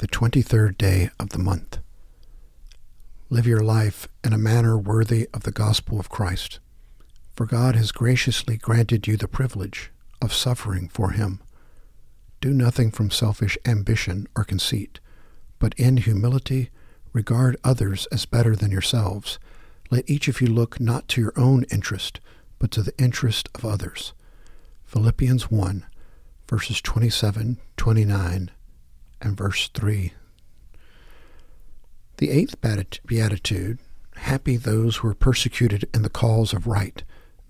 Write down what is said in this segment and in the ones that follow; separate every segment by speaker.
Speaker 1: the 23rd day of the month. Live your life in a manner worthy of the gospel of Christ, for God has graciously granted you the privilege of suffering for Him. Do nothing from selfish ambition or conceit, but in humility regard others as better than yourselves. Let each of you look not to your own interest, but to the interest of others. Philippians 1, verses 27, 29, and verse 3. The eighth beatitude Happy those who are persecuted in the cause of right.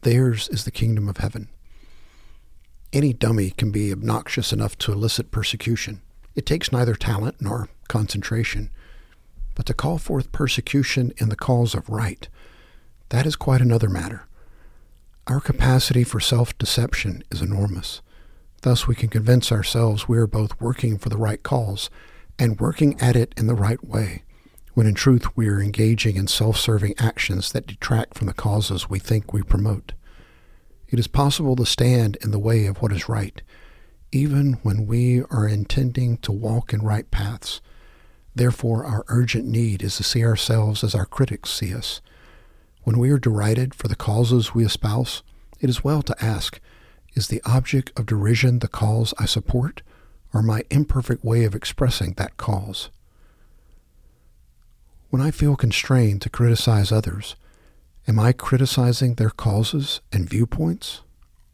Speaker 1: Theirs is the kingdom of heaven. Any dummy can be obnoxious enough to elicit persecution. It takes neither talent nor concentration. But to call forth persecution in the cause of right, that is quite another matter. Our capacity for self deception is enormous. Thus, we can convince ourselves we are both working for the right cause and working at it in the right way, when in truth we are engaging in self serving actions that detract from the causes we think we promote. It is possible to stand in the way of what is right, even when we are intending to walk in right paths. Therefore, our urgent need is to see ourselves as our critics see us. When we are derided for the causes we espouse, it is well to ask, is the object of derision the cause I support, or my imperfect way of expressing that cause? When I feel constrained to criticize others, am I criticizing their causes and viewpoints,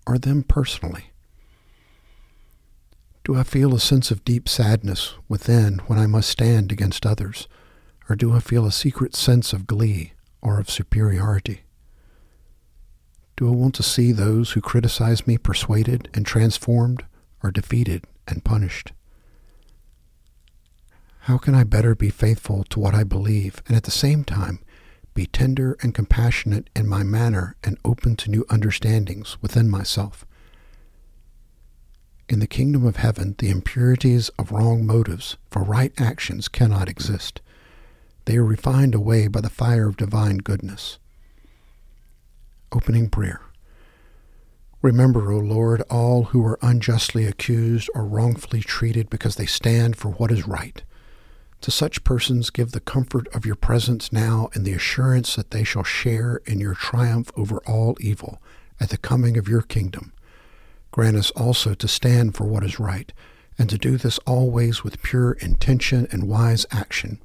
Speaker 1: or them personally? Do I feel a sense of deep sadness within when I must stand against others, or do I feel a secret sense of glee or of superiority? Do I want to see those who criticize me persuaded and transformed or defeated and punished? How can I better be faithful to what I believe and at the same time be tender and compassionate in my manner and open to new understandings within myself? In the kingdom of heaven, the impurities of wrong motives for right actions cannot exist. They are refined away by the fire of divine goodness. Opening prayer. Remember, O Lord, all who are unjustly accused or wrongfully treated because they stand for what is right. To such persons give the comfort of your presence now and the assurance that they shall share in your triumph over all evil at the coming of your kingdom. Grant us also to stand for what is right, and to do this always with pure intention and wise action,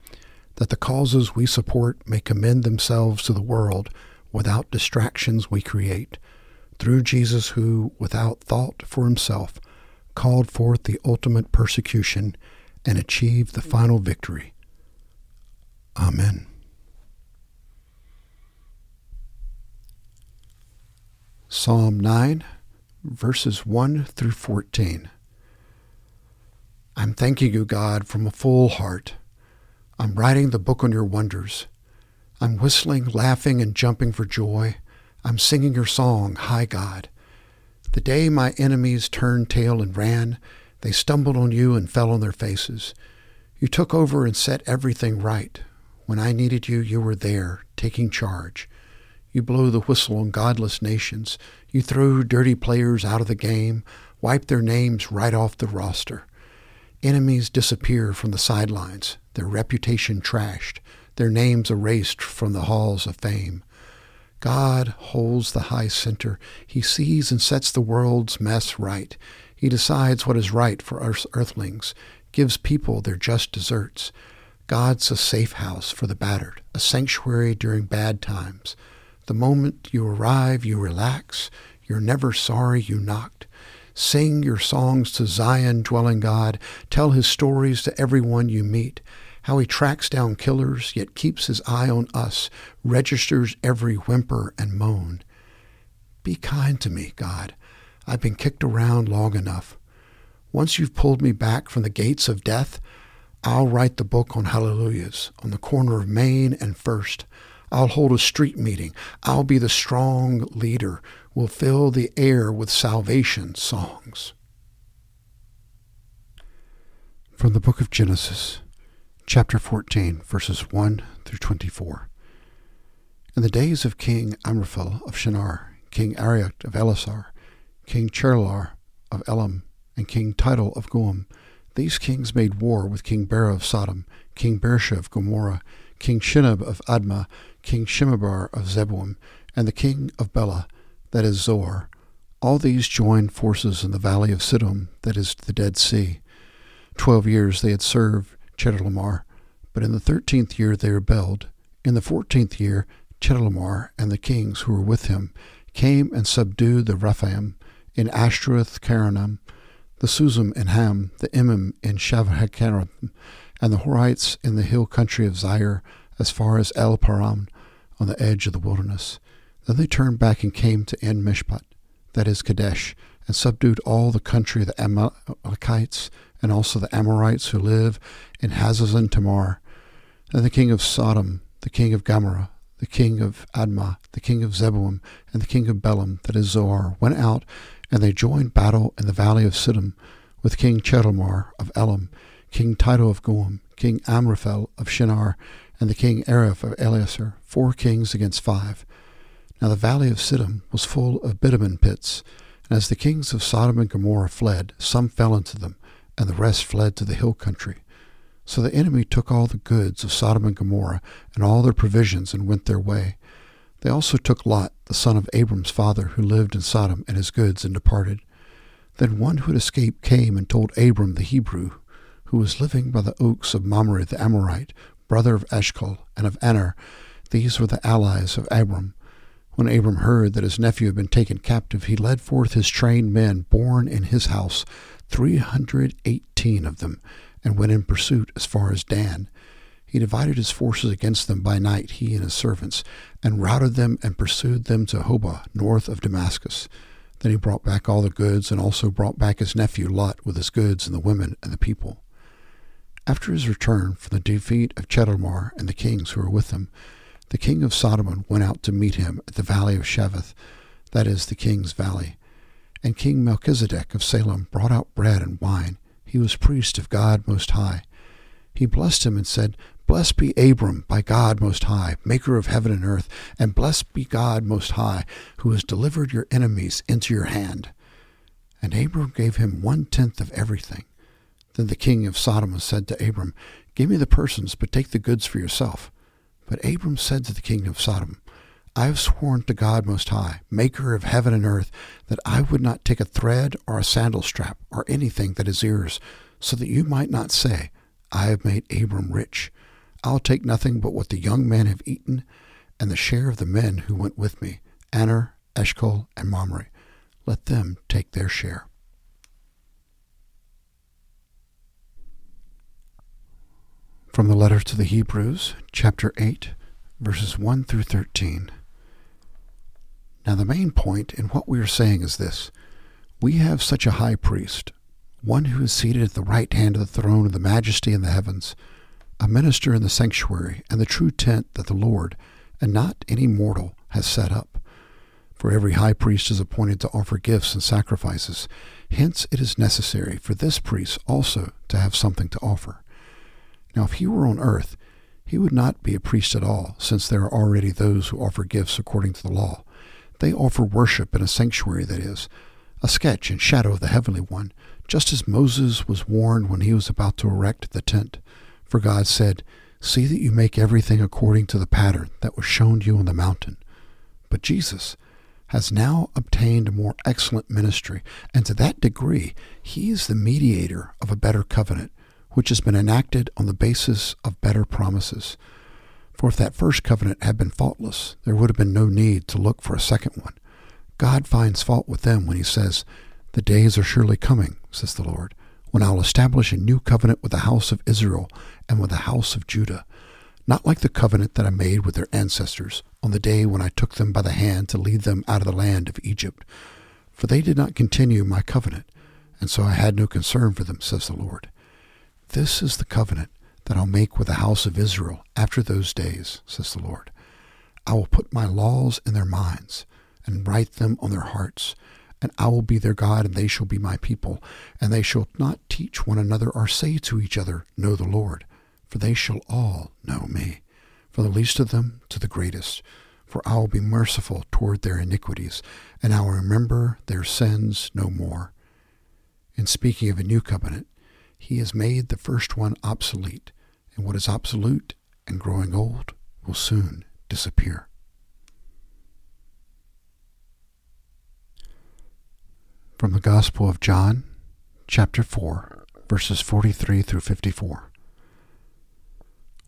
Speaker 1: that the causes we support may commend themselves to the world without distractions we create, through Jesus, who, without thought for himself, called forth the ultimate persecution and achieved the final victory. Amen. Psalm 9, verses 1 through 14. I'm thanking you, God, from a full heart. I'm writing the book on your wonders. I'm whistling, laughing, and jumping for joy. I'm singing your song, High God. The day my enemies turned tail and ran, they stumbled on you and fell on their faces. You took over and set everything right. When I needed you, you were there, taking charge. You blow the whistle on godless nations. You throw dirty players out of the game, wipe their names right off the roster. Enemies disappear from the sidelines, their reputation trashed their names erased from the halls of fame. God holds the high center. He sees and sets the world's mess right. He decides what is right for us earthlings, gives people their just deserts. God's a safe house for the battered, a sanctuary during bad times. The moment you arrive, you relax. You're never sorry you knocked. Sing your songs to Zion dwelling God. Tell his stories to everyone you meet how he tracks down killers, yet keeps his eye on us, registers every whimper and moan. Be kind to me, God. I've been kicked around long enough. Once you've pulled me back from the gates of death, I'll write the book on hallelujahs on the corner of Main and First. I'll hold a street meeting. I'll be the strong leader. We'll fill the air with salvation songs. From the book of Genesis chapter 14, verses 1 through 24. In the days of King Amraphel of Shinar, King Arioch of Ellasar, King Cherar of Elam, and King Tidal of Goiim, These kings made war with King Bera of Sodom, King Birsha of Gomorrah, King Shinab of Admah, King Shemeber of Zeboim, and the king of Bela, that is Zoar. All these joined forces in the valley of Siddim, that is the Dead Sea. Twelve years they had served Chedorlaomer, but in the thirteenth year they rebelled. In the fourteenth year, Chedorlaomer and the kings who were with him came and subdued the Rephaim in Ashtaroth Karnaim, the Zuzim in Ham, the Emim in Shaveh and the Horites in the hill country of Seir, as far as El Paran, on the edge of the wilderness. Then they turned back and came to En Mishpat, that is Kadesh, and subdued all the country of the Amalekites, and also the Amorites who live in Hazazon Tamar. and the king of Sodom, the king of Gomorrah, the king of Admah, the king of Zeboim, and the king of Belam, that is Zoar, went out, and they joined battle in the valley of Siddim with King Chedorlaomer of Elam, King Tidal of Goiim, King Amraphel of Shinar, and the king Ariph of Ellasar, four kings against five. Now the valley of Siddim was full of bitumen pits, and as the kings of Sodom and Gomorrah fled, some fell into them, and the rest fled to the hill country. So the enemy took all the goods of Sodom and Gomorrah, and all their provisions, and went their way. They also took Lot, the son of Abram's father, who lived in Sodom, and his goods, and departed. Then one who had escaped came and told Abram the Hebrew, who was living by the oaks of Mamre the Amorite, brother of Eshcol and of Aner. These were the allies of Abram. When Abram heard that his nephew had been taken captive, he led forth his trained men born in his house, three hundred eighteen of them, and went in pursuit as far as Dan. He divided his forces against them by night, he and his servants, and routed them and pursued them to Hobah, north of Damascus. Then he brought back all the goods, and also brought back his nephew Lot with his goods and the women and the people. After his return from the defeat of Chedorlaomer and the kings who were with him, the king of Sodom went out to meet him at the valley of Shaveh, that is, the king's valley. And King Melchizedek of Salem brought out bread and wine. He was priest of God Most High. He blessed him and said, Blessed be Abram by God Most High, maker of heaven and earth, and blessed be God Most High, who has delivered your enemies into your hand. And Abram gave him one tenth of everything. Then the king of Sodom said to Abram, Give me the persons, but take the goods for yourself. But Abram said to the king of Sodom, I have sworn to God Most High, maker of heaven and earth, that I would not take a thread or a sandal strap or anything that is yours, so that you might not say, I have made Abram rich. I'll take nothing but what the young men have eaten, and the share of the men who went with me, Aner, Eshcol, and Mamre. Let them take their share. From the letter to the Hebrews, chapter 8, verses 1 through 13. Now, the main point in what we are saying is this We have such a high priest, one who is seated at the right hand of the throne of the majesty in the heavens, a minister in the sanctuary and the true tent that the Lord, and not any mortal, has set up. For every high priest is appointed to offer gifts and sacrifices. Hence, it is necessary for this priest also to have something to offer. Now, if he were on earth, he would not be a priest at all, since there are already those who offer gifts according to the law. They offer worship in a sanctuary, that is, a sketch and shadow of the heavenly one, just as Moses was warned when he was about to erect the tent. For God said, See that you make everything according to the pattern that was shown you on the mountain. But Jesus has now obtained a more excellent ministry, and to that degree he is the mediator of a better covenant which has been enacted on the basis of better promises. For if that first covenant had been faultless, there would have been no need to look for a second one. God finds fault with them when he says, The days are surely coming, says the Lord, when I will establish a new covenant with the house of Israel and with the house of Judah, not like the covenant that I made with their ancestors on the day when I took them by the hand to lead them out of the land of Egypt. For they did not continue my covenant, and so I had no concern for them, says the Lord. This is the covenant that I'll make with the house of Israel after those days, says the Lord. I will put my laws in their minds and write them on their hearts, and I will be their God, and they shall be my people. And they shall not teach one another or say to each other, Know the Lord, for they shall all know me, from the least of them to the greatest. For I will be merciful toward their iniquities, and I will remember their sins no more. In speaking of a new covenant, He has made the first one obsolete, and what is obsolete and growing old will soon disappear. From the Gospel of John, chapter 4, verses 43 through 54.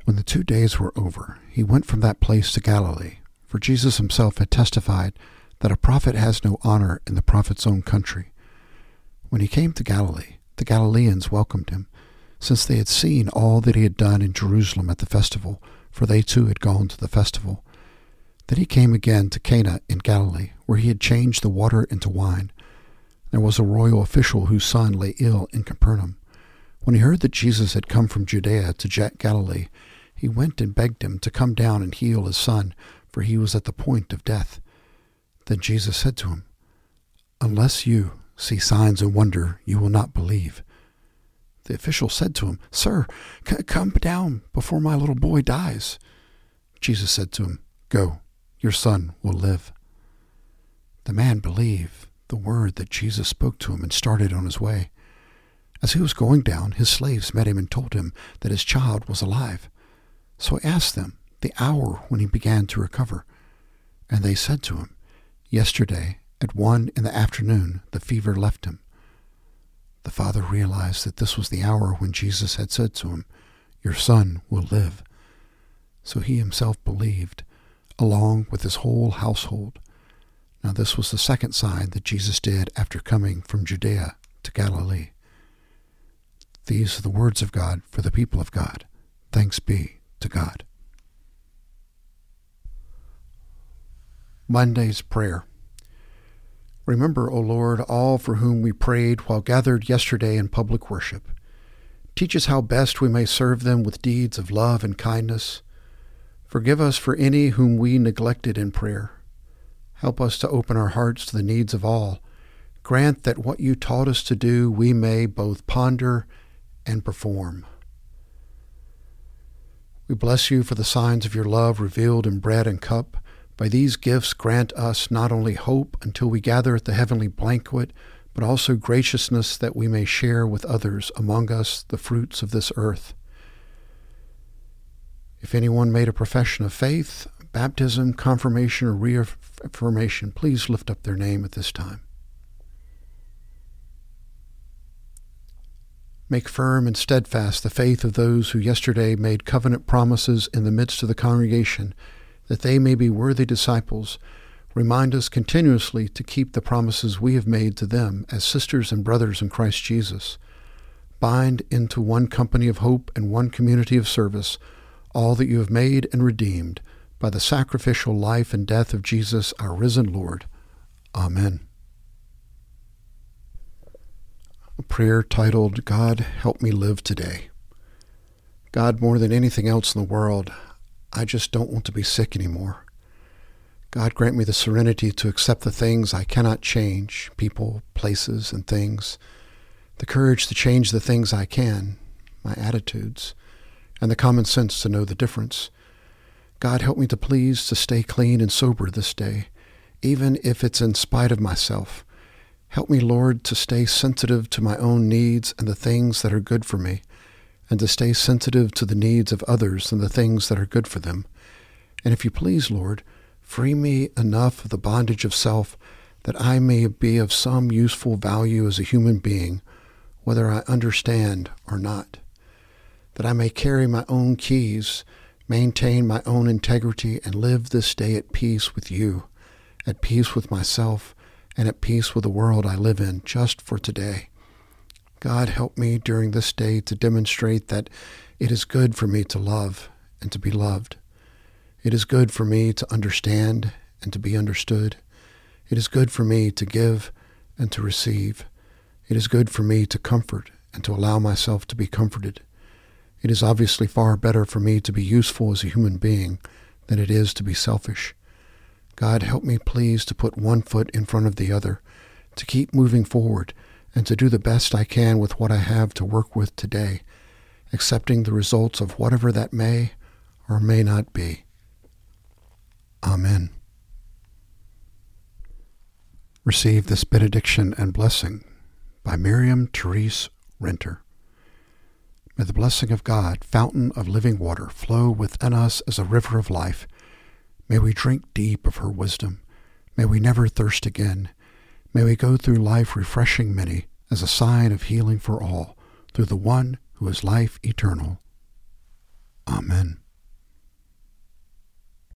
Speaker 1: When the two days were over, he went from that place to Galilee, for Jesus himself had testified that a prophet has no honor in the prophet's own country. When he came to Galilee, the Galileans welcomed him, since they had seen all that he had done in Jerusalem at the festival, for they too had gone to the festival. Then he came again to Cana in Galilee, where he had changed the water into wine. There was a royal official whose son lay ill in Capernaum. When he heard that Jesus had come from Judea to Galilee, he went and begged him to come down and heal his son, for he was at the point of death. Then Jesus said to him, Unless you see signs and wonder, you will not believe. The official said to him, Sir, c- come down before my little boy dies. Jesus said to him, Go, your son will live. The man believed the word that Jesus spoke to him and started on his way. As he was going down, his slaves met him and told him that his child was alive. So he asked them the hour when he began to recover. And they said to him, Yesterday, at one in the afternoon, the fever left him. The father realized that this was the hour when Jesus had said to him, Your son will live. So he himself believed, along with his whole household. Now, this was the second sign that Jesus did after coming from Judea to Galilee. These are the words of God for the people of God. Thanks be to God. Monday's Prayer. Remember, O Lord, all for whom we prayed while gathered yesterday in public worship. Teach us how best we may serve them with deeds of love and kindness. Forgive us for any whom we neglected in prayer. Help us to open our hearts to the needs of all. Grant that what you taught us to do we may both ponder and perform. We bless you for the signs of your love revealed in bread and cup. By these gifts, grant us not only hope until we gather at the heavenly banquet, but also graciousness that we may share with others among us the fruits of this earth. If anyone made a profession of faith, baptism, confirmation, or reaffirmation, please lift up their name at this time. Make firm and steadfast the faith of those who yesterday made covenant promises in the midst of the congregation, that they may be worthy disciples. Remind us continuously to keep the promises we have made to them as sisters and brothers in Christ Jesus. Bind into one company of hope and one community of service all that you have made and redeemed by the sacrificial life and death of Jesus, our risen Lord. Amen. A prayer titled, God, Help Me Live Today. God, more than anything else in the world, I just don't want to be sick anymore. God, grant me the serenity to accept the things I cannot change people, places, and things, the courage to change the things I can, my attitudes, and the common sense to know the difference. God, help me to please to stay clean and sober this day, even if it's in spite of myself. Help me, Lord, to stay sensitive to my own needs and the things that are good for me, and to stay sensitive to the needs of others and the things that are good for them. And if you please, Lord, free me enough of the bondage of self that I may be of some useful value as a human being, whether I understand or not. That I may carry my own keys maintain my own integrity, and live this day at peace with you, at peace with myself, and at peace with the world I live in just for today. God, help me during this day to demonstrate that it is good for me to love and to be loved. It is good for me to understand and to be understood. It is good for me to give and to receive. It is good for me to comfort and to allow myself to be comforted. It is obviously far better for me to be useful as a human being than it is to be selfish. God, help me please to put one foot in front of the other, to keep moving forward, and to do the best I can with what I have to work with today, accepting the results of whatever that may or may not be. Amen. Receive this benediction and blessing by Miriam Therese Winter. May the blessing of God, fountain of living water, flow within us as a river of life. May we drink deep of her wisdom. May we never thirst again. May we go through life refreshing many as a sign of healing for all through the one who is life eternal. Amen.